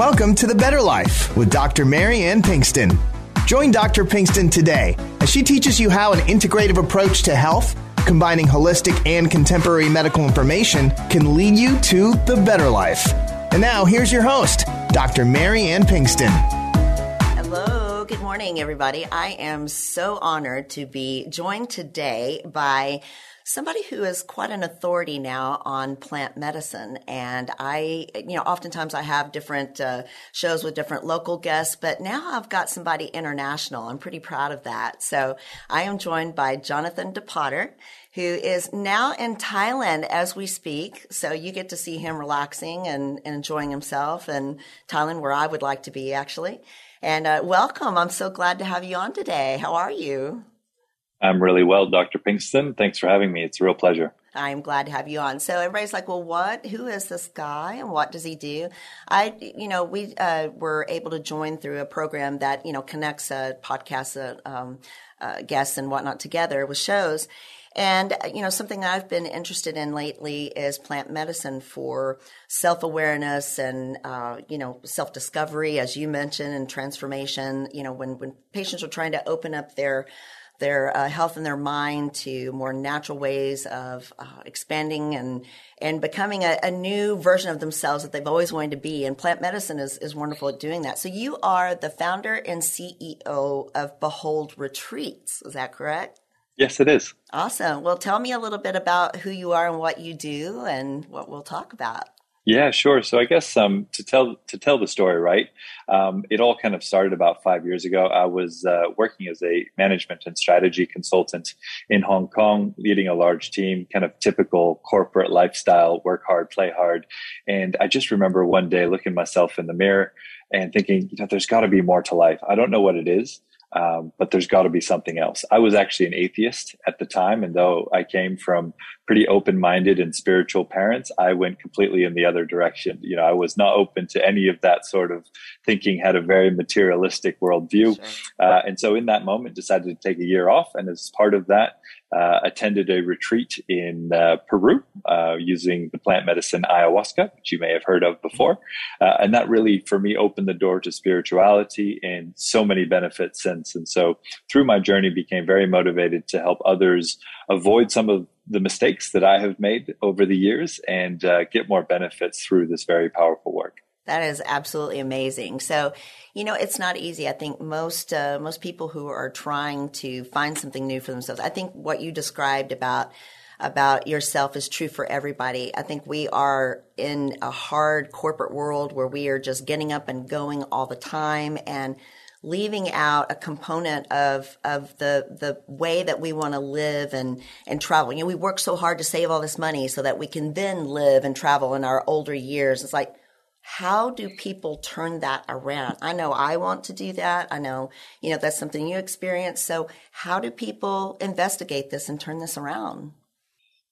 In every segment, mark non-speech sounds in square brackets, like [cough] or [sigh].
Welcome to The Better Life with Dr. Mary Ann Pinkston. Join Dr. Pinkston today as she teaches you how an integrative approach to health, combining holistic and contemporary medical information, can lead you to the better life. And now, here's your host, Dr. Mary Ann Pinkston. Hello, good morning, everybody. I am so honored to be joined today by somebody who is quite an authority now on plant medicine. And I, you know, oftentimes I have different uh, shows with different local guests, but now I've got somebody international. I'm pretty proud of that. So I am joined by Jonathan DePotter who is now in Thailand as we speak. So you get to see him relaxing and, and enjoying himself in Thailand, where I would like to be actually. And uh, welcome. I'm so glad to have you on today. How are you? I'm really well, Dr. Pinkston. Thanks for having me. It's a real pleasure. I'm glad to have you on. So everybody's like, well, what? Who is this guy and what does he do? I, you know, we uh, were able to join through a program that, you know, connects uh, podcasts, uh, um, uh, guests and whatnot together with shows. And, uh, you know, something I've been interested in lately is plant medicine for self awareness and, uh, you know, self discovery, as you mentioned, and transformation. You know, when, when patients are trying to open up their their uh, health and their mind to more natural ways of uh, expanding and and becoming a, a, new version of themselves that they've always wanted to be. And plant medicine is, is wonderful at doing that. So you are the founder and CEO of Behold Retreats. Is that correct? Yes, it is. Awesome. Well, tell me a little bit about who you are and what you do and what we'll talk about. Yeah, sure. So I guess um, to tell to tell the story, right? Um, it all kind of started about five years ago. I was uh, working as a management and strategy consultant in Hong Kong, leading a large team, kind of typical corporate lifestyle: work hard, play hard. And I just remember one day looking myself in the mirror and thinking, you know, there's got to be more to life. I don't know what it is. Um, but there's got to be something else. I was actually an atheist at the time, and though I came from pretty open-minded and spiritual parents, I went completely in the other direction. You know, I was not open to any of that sort of thinking. Had a very materialistic worldview, sure. uh, and so in that moment, decided to take a year off. And as part of that, uh, attended a retreat in uh, Peru uh, using the plant medicine ayahuasca, which you may have heard of before. Uh, and that really, for me, opened the door to spirituality and so many benefits since. And so through my journey, became very motivated to help others avoid some of the mistakes that I have made over the years and uh, get more benefits through this very powerful work. That is absolutely amazing. So, you know, it's not easy. I think most uh, most people who are trying to find something new for themselves. I think what you described about about yourself is true for everybody. I think we are in a hard corporate world where we are just getting up and going all the time and leaving out a component of of the the way that we want to live and and travel. You know, we work so hard to save all this money so that we can then live and travel in our older years. It's like how do people turn that around? I know I want to do that. I know, you know, that's something you experience. So how do people investigate this and turn this around?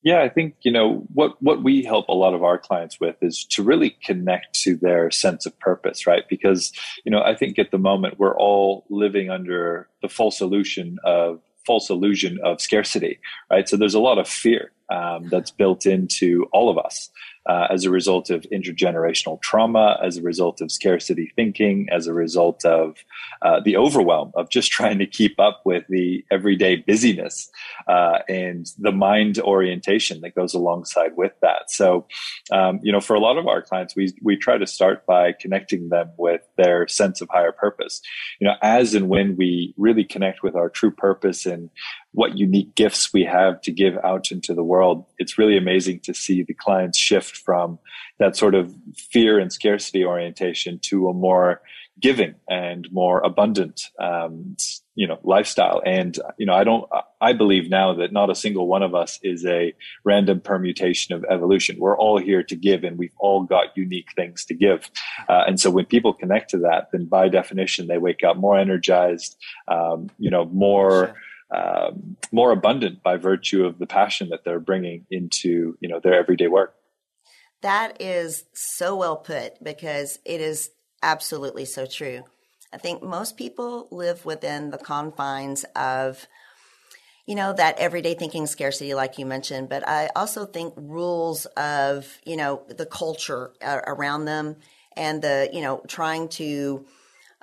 Yeah, I think, you know, what, what we help a lot of our clients with is to really connect to their sense of purpose, right? Because, you know, I think at the moment we're all living under the false illusion of false illusion of scarcity, right? So there's a lot of fear um, that's built into all of us uh, as a result of intergenerational trauma, as a result of scarcity thinking, as a result of uh, the overwhelm of just [laughs] trying to keep up with the everyday busyness uh, and the mind orientation that goes alongside with that. So, um, you know, for a lot of our clients, we we try to start by connecting them with their sense of higher purpose. You know, as and when we really connect with our true purpose and what unique gifts we have to give out into the world, it's really amazing to see the clients shift from that sort of fear and scarcity orientation to a more giving and more abundant, um, you know lifestyle. And you know i don't i believe now that not a single one of us is a random permutation of evolution. We're all here to give and we've all got unique things to give. Uh, and so when people connect to that then by definition they wake up more energized um, you know more um, more abundant by virtue of the passion that they're bringing into you know their everyday work that is so well put because it is absolutely so true I think most people live within the confines of, you know, that everyday thinking scarcity, like you mentioned. But I also think rules of, you know, the culture uh, around them and the, you know, trying to,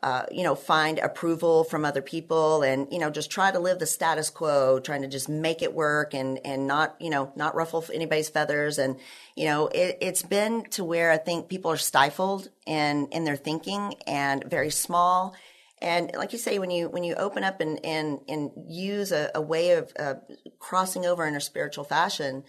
uh, you know, find approval from other people and, you know, just try to live the status quo, trying to just make it work and, and not, you know, not ruffle anybody's feathers. And, you know, it, it's been to where I think people are stifled in, in their thinking and very small. And like you say, when you when you open up and and, and use a, a way of uh, crossing over in a spiritual fashion,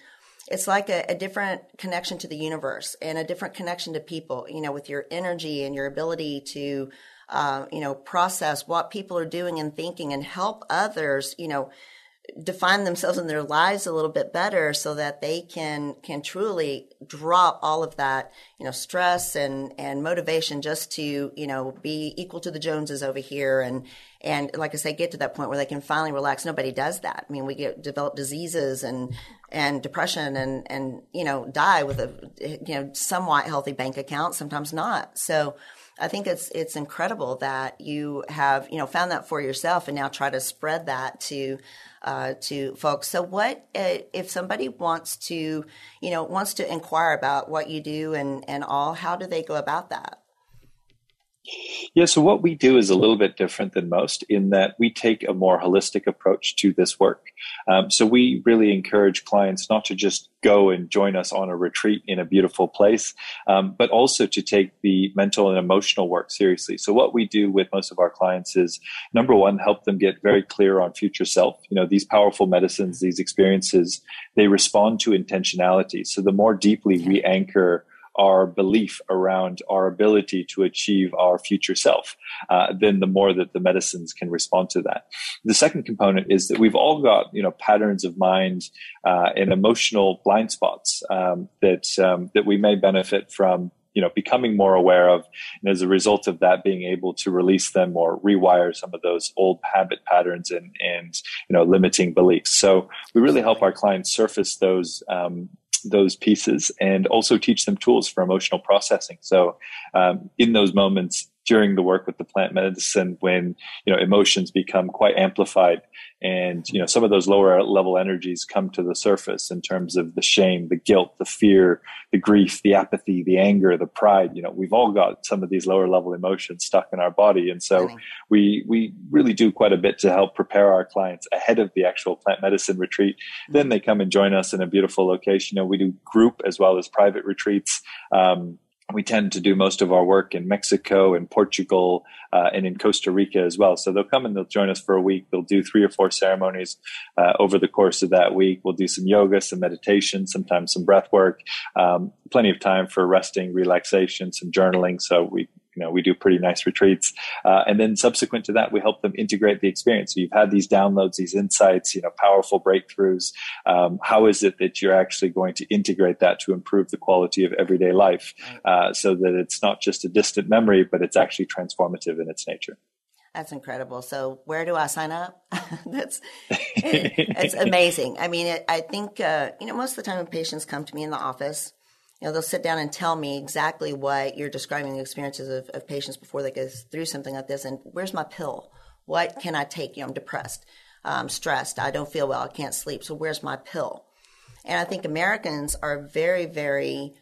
it's like a, a, different connection to the universe and a different connection to people. You know, with your energy and your ability to uh, you know, process what people are doing and thinking and help others, you know, define themselves in their lives a little bit better so that they can can truly drop all of that you know stress and and motivation just to you know be equal to the joneses over here. And and like i say get to that point where they can finally relax. Nobody does that. I mean we get develop diseases and and depression and and you know die with a you know somewhat healthy bank account sometimes not. So I think it's it's incredible that you have you know found that for yourself and now try to spread that to uh, to folks. So, what uh, if somebody wants to you know wants to inquire about what you do and and all? How do they go about that? Yeah, so what we do is a little bit different than most in that we take a more holistic approach to this work. Um, so we really encourage clients not to just go and join us on a retreat in a beautiful place, um, but also to take the mental and emotional work seriously. So what we do with most of our clients is number one, help them get very clear on future self. You know, these powerful medicines, these experiences, they respond to intentionality. So the more deeply we anchor our belief around our ability to achieve our future self, uh, then the more that the medicines can respond to that. The second component is that we've all got you know patterns of mind uh, and emotional blind spots um, that um, that we may benefit from you know becoming more aware of and as a result of that being able to release them or rewire some of those old habit patterns and and you know limiting beliefs so we really help our clients surface those um, those pieces and also teach them tools for emotional processing. So, um, in those moments during the work with the plant medicine, when you know emotions become quite amplified, and you know some of those lower level energies come to the surface in terms of the shame the guilt the fear the grief the apathy the anger the pride. You know we've all got some of these lower level emotions stuck in our body. And so we we really do quite a bit to help prepare our clients ahead of the actual plant medicine retreat. Then they come and join us in a beautiful location. You know we do group as well as private retreats. Um, we tend to do most of our work in Mexico and Portugal uh, and in Costa Rica as well. So they'll come and they'll join us for a week. They'll do three or four ceremonies uh, over the course of that week. We'll do some yoga, some meditation, sometimes some breath work, um, plenty of time for resting, relaxation, some journaling. So we you know we do pretty nice retreats uh, and then subsequent to that we help them integrate the experience so you've had these downloads these insights you know powerful breakthroughs um, how is it that you're actually going to integrate that to improve the quality of everyday life uh, so that it's not just a distant memory but it's actually transformative in its nature that's incredible. So where do I sign up? [laughs] That's [laughs] it's amazing. I mean, it, I think uh, you know most of the time when patients come to me in the office, you know, they'll sit down and tell me exactly what you're describing the experiences of, of patients before they go through something like this. And where's my pill? What can I take? You know, I'm depressed, I'm stressed, I don't feel well, I can't sleep. So where's my pill? And I think Americans are very, very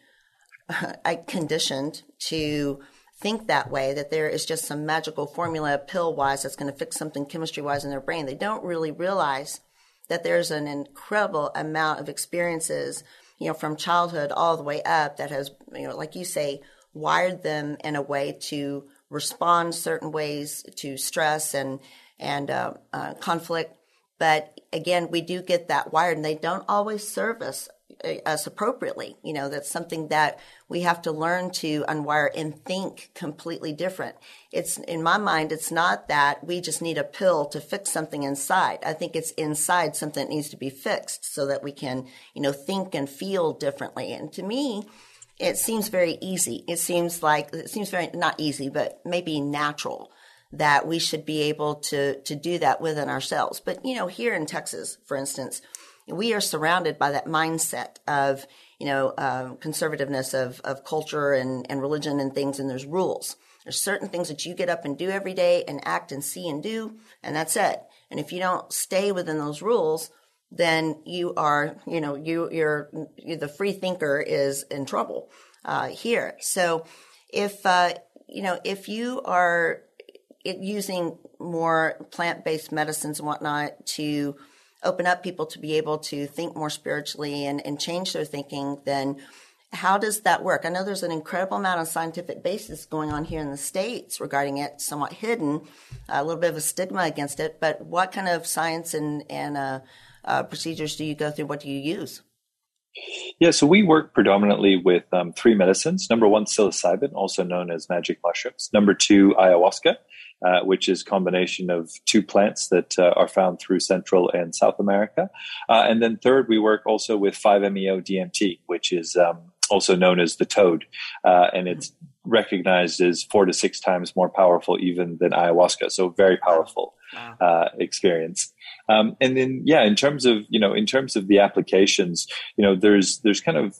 uh, [laughs] conditioned to think that way, that there is just some magical formula pill wise that's going to fix something chemistry wise in their brain. They don't really realize that there's an incredible amount of experiences you know, from childhood all the way up that has, you know, like you say, wired them in a way to respond certain ways to stress and and uh, uh, conflict. But again, we do get that wired, and they don't always service us Uh, appropriately. You know, that's something that we have to learn to unwire and think completely different. It's in my mind, it's not that we just need a pill to fix something inside. I think it's inside something that needs to be fixed so that we can, you know, think and feel differently. And to me, it seems very easy. It seems like it seems very not easy, but maybe natural that we should be able to to do that within ourselves. But you know, here in Texas, for instance, we are surrounded by that mindset of you know um, conservativeness of of culture and and religion and things, and there's rules. There's certain things that you get up and do every day and act and see and do, and that's it. And if you don't stay within those rules, then you are, you know, you, you're, you're the free thinker is in trouble uh, here. So if, uh, you know, if you are using more plant-based medicines and whatnot to open up people to be able to think more spiritually and, and change their thinking, then how does that work? I know there's an incredible amount of scientific basis going on here in the States regarding it, somewhat hidden, a little bit of a stigma against it, but what kind of science and, and uh, uh, procedures do you go through? What do you use? Yeah, so we work predominantly with um, three medicines. Number one, psilocybin, also known as magic mushrooms. Number two, ayahuasca, uh, which is combination of two plants that uh, are found through Central and South America. Uh, and then third, we work also with 5-MeO DMT, which is um, also known as the toad, uh, and it's recognized as four to six times more powerful even than ayahuasca. So very powerful uh, experience. Um, and then, yeah, in terms of you know, in terms of the applications, you know, there's there's kind of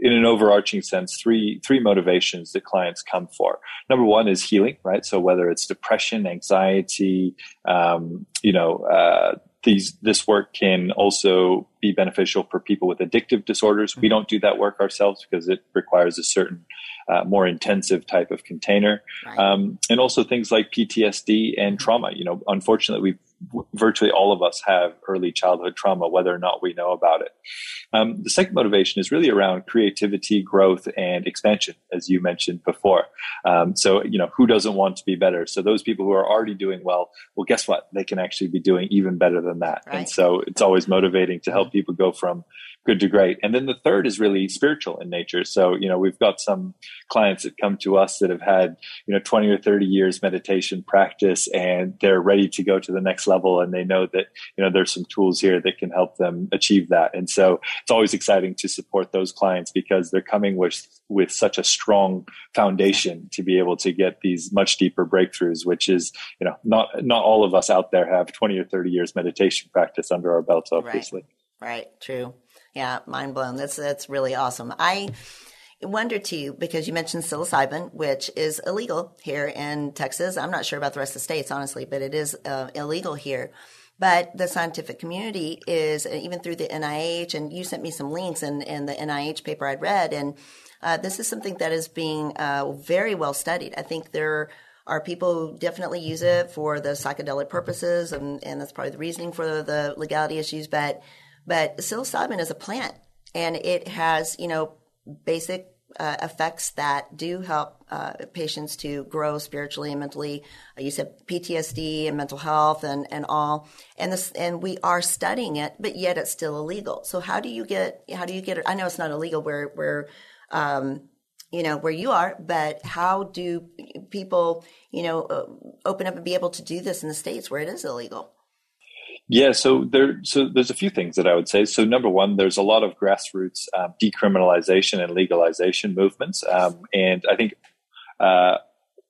in an overarching sense, three three motivations that clients come for. Number one is healing, right? So whether it's depression, anxiety, um, you know, uh, these this work can also be beneficial for people with addictive disorders. We don't do that work ourselves because it requires a certain uh, more intensive type of container, right. um, and also things like PTSD and trauma. You know, unfortunately, we've virtually all of us have early childhood trauma, whether or not we know about it. Um, the second motivation is really around creativity, growth, and expansion, as you mentioned before. Um, so, you know, who doesn't want to be better? So, those people who are already doing well, well, guess what? They can actually be doing even better than that. Right. And so, it's always motivating to help people go from good to great. And then the third is really spiritual in nature. So, you know, we've got some clients that come to us that have had, you know, 20 or 30 years meditation practice and they're ready to go to the next level. And they know that, you know, there's some tools here that can help them achieve that. And so it's always exciting to support those clients because they're coming with, with such a strong foundation to be able to get these much deeper breakthroughs, which is, you know, not, not all of us out there have 20 or 30 years meditation practice under our belts, obviously. Right, right. true. Yeah, mind blown. That's that's really awesome. I wonder too because you mentioned psilocybin, which is illegal here in Texas. I'm not sure about the rest of the states, honestly, but it is uh, illegal here. But the scientific community is even through the NIH, and you sent me some links in, in the NIH paper I'd read, and uh, this is something that is being uh, very well studied. I think there are people who definitely use it for the psychedelic purposes, and, and that's probably the reasoning for the, the legality issues. But but psilocybin is a plant and it has, you know, basic uh, effects that do help uh, patients to grow spiritually and mentally. Uh, you said PTSD and mental health and, and all, and this and we are studying it, but yet it's still illegal. So how do you get how do you get it? I know it's not illegal where where um, you know where you are, but how do people you know uh, open up and be able to do this in the states where it is illegal? Yeah, so there, so there's a few things that I would say. So number one, there's a lot of grassroots um, decriminalization and legalization movements, um, and I think uh,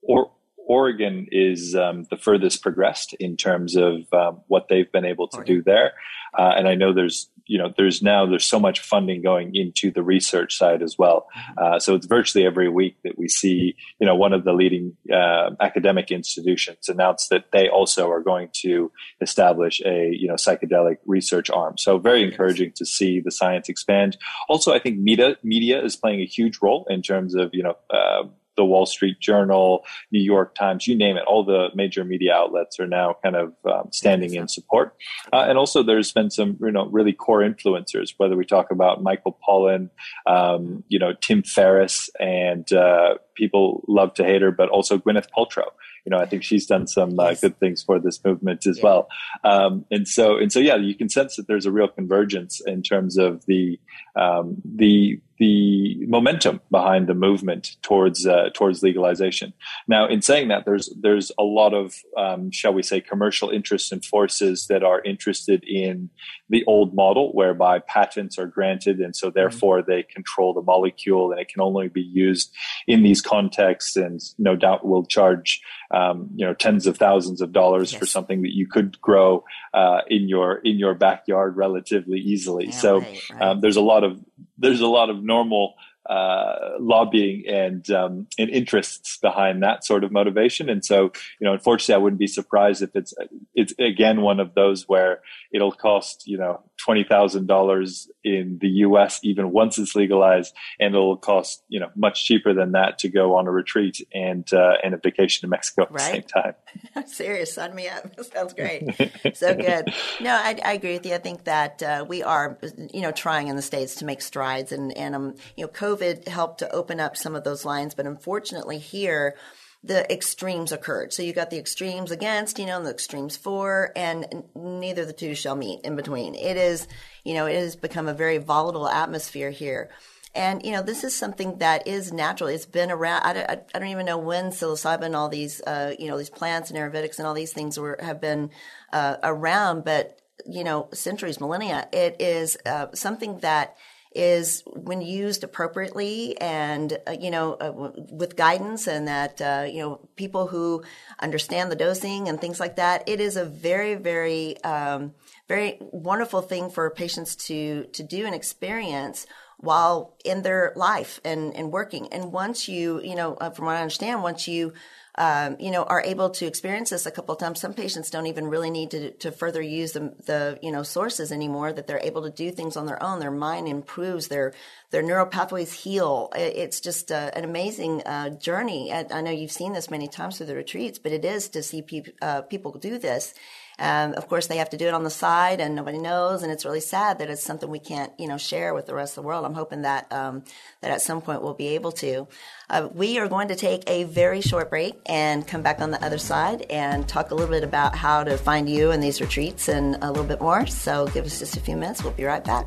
or, Oregon is um, the furthest progressed in terms of um, what they've been able to Oregon. do there. Uh, and I know there's you know there's now there's so much funding going into the research side as well. Mm-hmm. Uh, so it's virtually every week that we see you know one of the leading uh, academic institutions announce that they also are going to establish a you know psychedelic research arm. So very encouraging to see the science expand. Also, I think media media is playing a huge role in terms of you know uh, the Wall Street Journal, New York Times, you name it. All the major media outlets are now kind of um, standing in support. Uh, and also, there's been some you know really core influencers, whether we talk about Michael Pollan, um, you know Tim Ferriss, and uh, people love to hate her, but also Gwyneth Paltrow. You know, I think she's done some uh, good things for this movement as yeah. well. Um, and so, and so, yeah, you can sense that there's a real convergence in terms of the um, the the momentum behind the movement towards uh, towards legalization. Now, in saying that, there's there's a lot of um, shall we say commercial interests and forces that are interested in the old model, whereby patents are granted, and so mm-hmm. therefore mm-hmm. they control the molecule, and it can only be used in these contexts, and no doubt will charge um, you know tens of thousands of dollars yes. for something that you could grow uh, in your in your backyard relatively easily. Yeah, so right, right. Um, there's a lot of there's a lot of normal uh, lobbying and um, and interests behind that sort of motivation. And so, you know, unfortunately, I wouldn't be surprised if it's it's again one of those where it'll cost you know twenty thousand dollars in the U.S. even once it's legalized, and it'll cost you know much cheaper than that to go on a retreat and uh, and a vacation to Mexico at right? the same time. [laughs] Serious, sign me up. [laughs] Sounds great. [laughs] so good. No, I, I, agree with you. I think that uh, we are you know trying in the states to make strides, and and um you know COVID helped to open up some of those lines, but unfortunately here the extremes occurred. So you got the extremes against, you know, and the extremes for, and neither the two shall meet in between. It is, you know, it has become a very volatile atmosphere here. And, you know, this is something that is natural. It's been around. I don't, I don't even know when psilocybin, all these, uh, you know, these plants and Ayurvedics and all these things were, have been, uh, around, but, you know, centuries, millennia. It is, uh, something that, is when used appropriately and uh, you know uh, with guidance and that uh, you know people who understand the dosing and things like that it is a very very um, very wonderful thing for patients to to do and experience while in their life and and working and once you you know uh, from what i understand once you um, you know, are able to experience this a couple of times. Some patients don't even really need to, to further use the, the, you know, sources anymore, that they're able to do things on their own. Their mind improves, their, their neural pathways heal. It's just uh, an amazing uh, journey. I know you've seen this many times through the retreats, but it is to see pe- uh, people do this. Um, of course, they have to do it on the side, and nobody knows. And it's really sad that it's something we can't, you know, share with the rest of the world. I'm hoping that um, that at some point we'll be able to. Uh, we are going to take a very short break and come back on the other side and talk a little bit about how to find you in these retreats and a little bit more. So, give us just a few minutes. We'll be right back.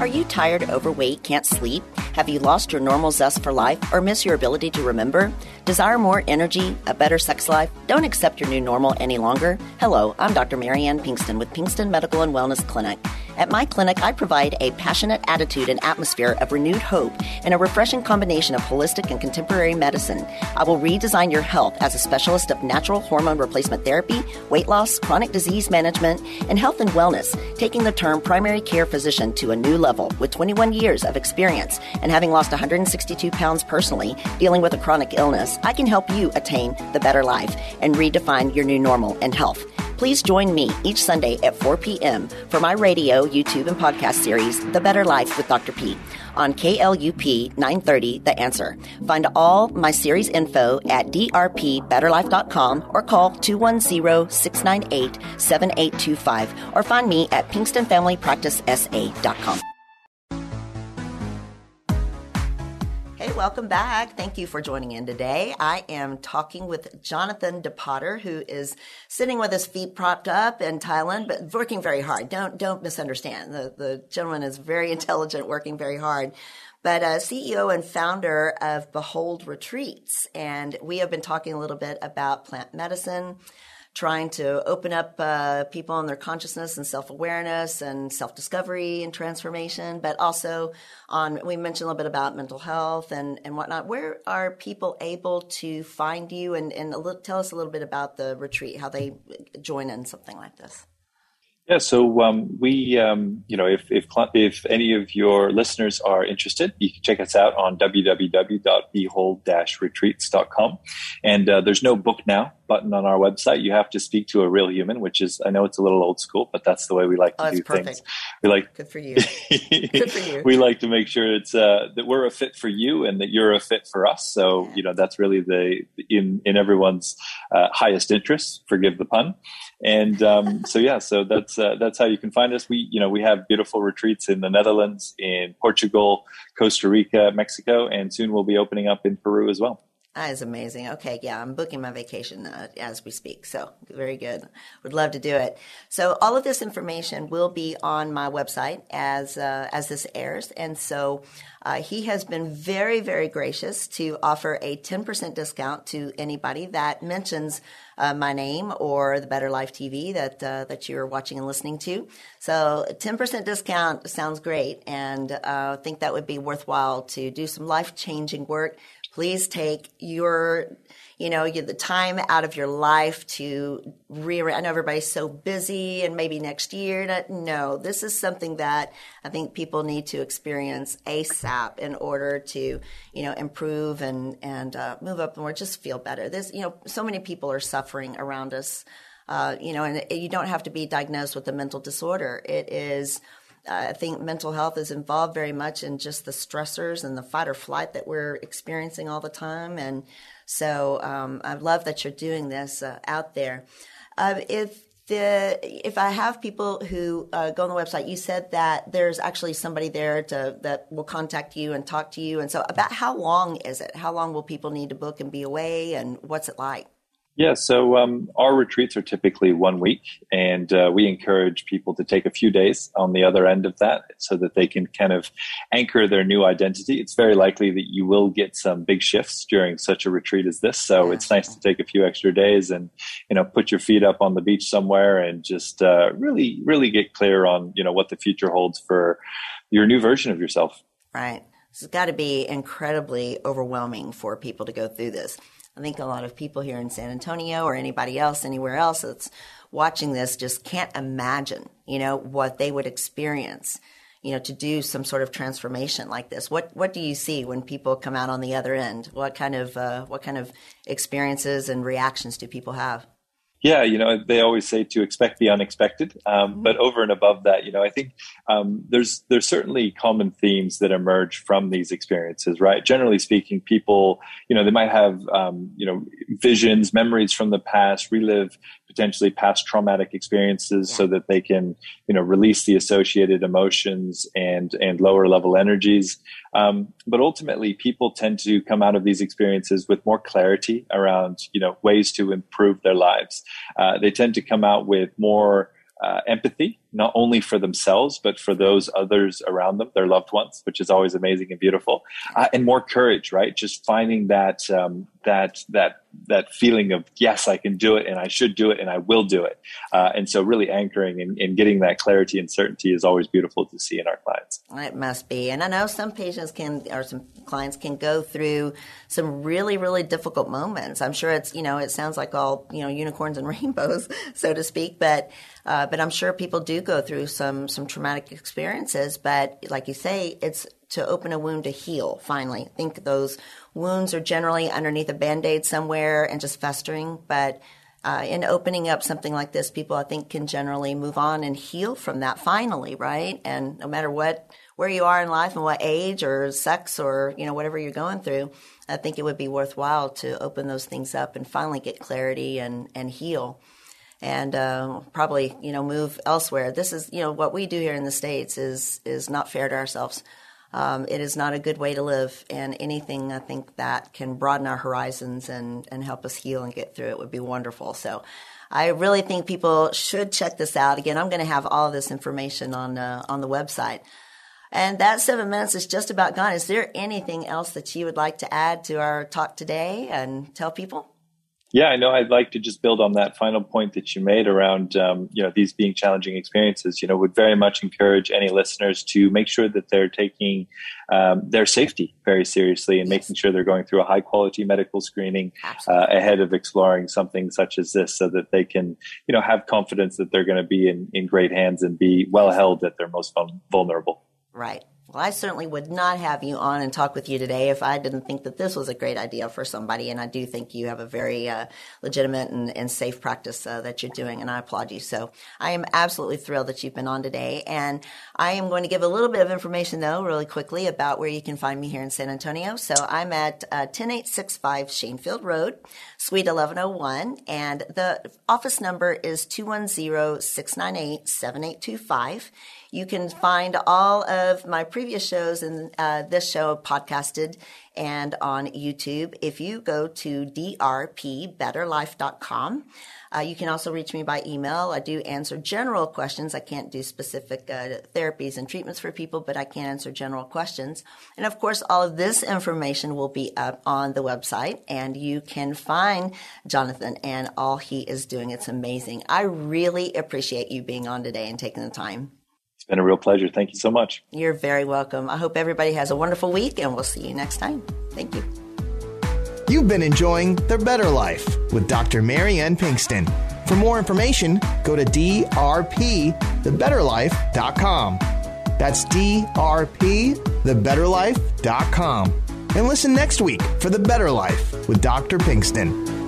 Are you tired, overweight, can't sleep? Have you lost your normal zest for life or miss your ability to remember? Desire more energy, a better sex life? Don't accept your new normal any longer? Hello, I'm Dr. Marianne Pinkston with Pinkston Medical and Wellness Clinic. At my clinic, I provide a passionate attitude and atmosphere of renewed hope and a refreshing combination of holistic and contemporary medicine. I will redesign your health as a specialist of natural hormone replacement therapy, weight loss, chronic disease management, and health and wellness, taking the term primary care physician to a new level with 21 years of experience and having lost 162 pounds personally dealing with a chronic illness. I can help you attain the better life and redefine your new normal and health. Please join me each Sunday at 4 p.m. for my radio, YouTube, and podcast series, The Better Life with Dr. P, on KLUP 930 The Answer. Find all my series info at drpbetterlife.com or call 210-698-7825 or find me at pinkstonfamilypracticesa.com. welcome back. Thank you for joining in today. I am talking with Jonathan DePotter, who is sitting with his feet propped up in Thailand, but working very hard. Don't don't misunderstand. The the gentleman is very intelligent, working very hard. But uh, CEO and founder of Behold Retreats, and we have been talking a little bit about plant medicine trying to open up uh, people on their consciousness and self awareness and self discovery and transformation, but also on, we mentioned a little bit about mental health and, and whatnot. Where are people able to find you and, and little, tell us a little bit about the retreat, how they join in something like this? Yeah, so um, we, um, you know, if, if if any of your listeners are interested, you can check us out on www.behold-retreats.com. And uh, there's no book now, button on our website. You have to speak to a real human, which is I know it's a little old school, but that's the way we like to oh, do perfect. things. We like good for you. [laughs] good for you. we like to make sure it's uh, that we're a fit for you and that you're a fit for us. So you know that's really the in in everyone's uh, highest interest. Forgive the pun. And um, so yeah, so that's uh, that's how you can find us. We you know we have beautiful retreats in the Netherlands, in Portugal, Costa Rica, Mexico, and soon we'll be opening up in Peru as well. That is amazing. Okay, yeah, I'm booking my vacation uh, as we speak. So very good. Would love to do it. So all of this information will be on my website as uh, as this airs, and so uh, he has been very very gracious to offer a 10% discount to anybody that mentions uh, my name or the Better Life TV that uh, that you're watching and listening to. So 10% discount sounds great, and uh, I think that would be worthwhile to do some life changing work please take your you know the time out of your life to re i know everybody's so busy and maybe next year no this is something that i think people need to experience asap in order to you know improve and and uh, move up more just feel better. There's you know so many people are suffering around us uh, you know and you don't have to be diagnosed with a mental disorder. It is I think mental health is involved very much in just the stressors and the fight or flight that we're experiencing all the time. And so um, I love that you're doing this uh, out there. Uh, if the, if I have people who uh, go on the website, you said that there's actually somebody there to, that will contact you and talk to you. And so, about how long is it? How long will people need to book and be away? And what's it like? Yeah, so um, our retreats are typically one week, and uh, we encourage people to take a few days on the other end of that so that they can kind of anchor their new identity. It's very likely that you will get some big shifts during such a retreat as this, so yeah. it's nice to take a few extra days and you know put your feet up on the beach somewhere and just uh, really, really get clear on you know what the future holds for your new version of yourself. Right. It's got to be incredibly overwhelming for people to go through this. I think a lot of people here in San Antonio or anybody else anywhere else that's watching this just can't imagine, you know, what they would experience, you know, to do some sort of transformation like this. What what do you see when people come out on the other end? What kind of uh, what kind of experiences and reactions do people have? Yeah, you know, they always say to expect the unexpected, um, mm-hmm. but over and above that, you know, I think um, there's there's certainly common themes that emerge from these experiences, right? Generally speaking, people, you know, they might have, um, you know, visions, memories from the past, relive potentially past traumatic experiences, yeah. so that they can, you know, release the associated emotions and and lower level energies. Um, but ultimately, people tend to come out of these experiences with more clarity around, you know, ways to improve their lives. Uh, they tend to come out with more uh, empathy, not only for themselves, but for those others around them, their loved ones, which is always amazing and beautiful, uh, and more courage, right? Just finding that um, that that that feeling of yes, I can do it, and I should do it, and I will do it. Uh, and so, really anchoring and, and, getting that clarity and certainty is always beautiful to see in our clients. It must be, and I know some patients can, or some clients can go through some really, really difficult moments. I'm sure it's you know it sounds like all you know unicorns and [laughs] rainbows, so to speak, but uh, but I'm sure people do go through some some traumatic experiences. But like you say, it's to open a wound to heal. Finally, I think those wounds are generally underneath a band aid somewhere and just festering. But uh, in opening up something like this, people I think can generally move on and heal from that finally, right? And no matter what, where you are in life and what age or sex or you know whatever you're going through, I think it would be worthwhile to open those things up and finally get clarity and and heal and uh, probably you know move elsewhere. This is you know what we do here in the states is is not fair to ourselves. Um, it is not a good way to live, and anything I think that can broaden our horizons and, and help us heal and get through it would be wonderful. So, I really think people should check this out. Again, I'm going to have all this information on uh, on the website. And that seven minutes is just about gone. Is there anything else that you would like to add to our talk today and tell people? Yeah, I know. I'd like to just build on that final point that you made around, um, you know, these being challenging experiences. You know, would very much encourage any listeners to make sure that they're taking um, their safety very seriously and making sure they're going through a high quality medical screening uh, ahead of exploring something such as this, so that they can, you know, have confidence that they're going to be in in great hands and be well held at their most vulnerable. Right. Well, I certainly would not have you on and talk with you today if I didn't think that this was a great idea for somebody. And I do think you have a very uh, legitimate and, and, safe practice uh, that you're doing, and I applaud you. So I am absolutely thrilled that you've been on today. And I am going to give a little bit of information, though, really quickly about where you can find me here in San Antonio. So I'm at uh, 10865 Shaenfield Road, Suite 1101, and the office number is 210 698 7825. You can find all of my previous shows and uh, this show podcasted and on YouTube. If you go to drpbetterlife.com, uh, you can also reach me by email. I do answer general questions. I can't do specific uh, therapies and treatments for people, but I can answer general questions. And of course, all of this information will be up on the website, and you can find Jonathan and all he is doing. It's amazing. I really appreciate you being on today and taking the time been a real pleasure. Thank you so much. You're very welcome. I hope everybody has a wonderful week, and we'll see you next time. Thank you. You've been enjoying The Better Life with Dr. Marianne Pinkston. For more information, go to drpthebetterlife.com. That's drpthebetterlife.com. And listen next week for The Better Life with Dr. Pinkston.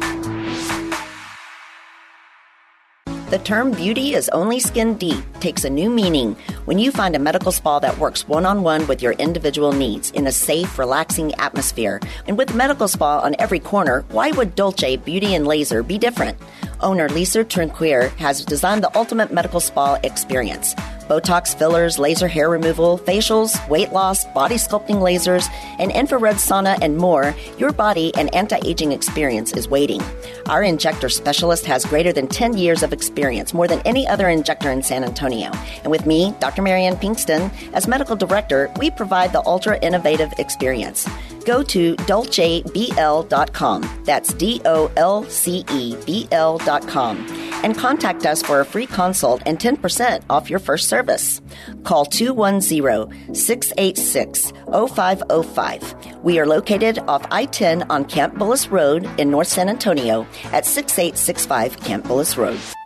The term beauty is only skin deep takes a new meaning when you find a medical spa that works one on one with your individual needs in a safe, relaxing atmosphere. And with medical spa on every corner, why would Dolce Beauty and Laser be different? Owner Lisa Trinquier has designed the ultimate medical spa experience. Botox fillers, laser hair removal, facials, weight loss, body sculpting lasers, and infrared sauna and more, your body and anti-aging experience is waiting. Our injector specialist has greater than 10 years of experience, more than any other injector in San Antonio. And with me, Dr. Marianne Pinkston, as medical director, we provide the ultra innovative experience. Go to dolcebl.com. That's D O L C E B L.com. And contact us for a free consult and 10% off your first service. Call 210 686 0505. We are located off I 10 on Camp Bullis Road in North San Antonio at 6865 Camp Bullis Road.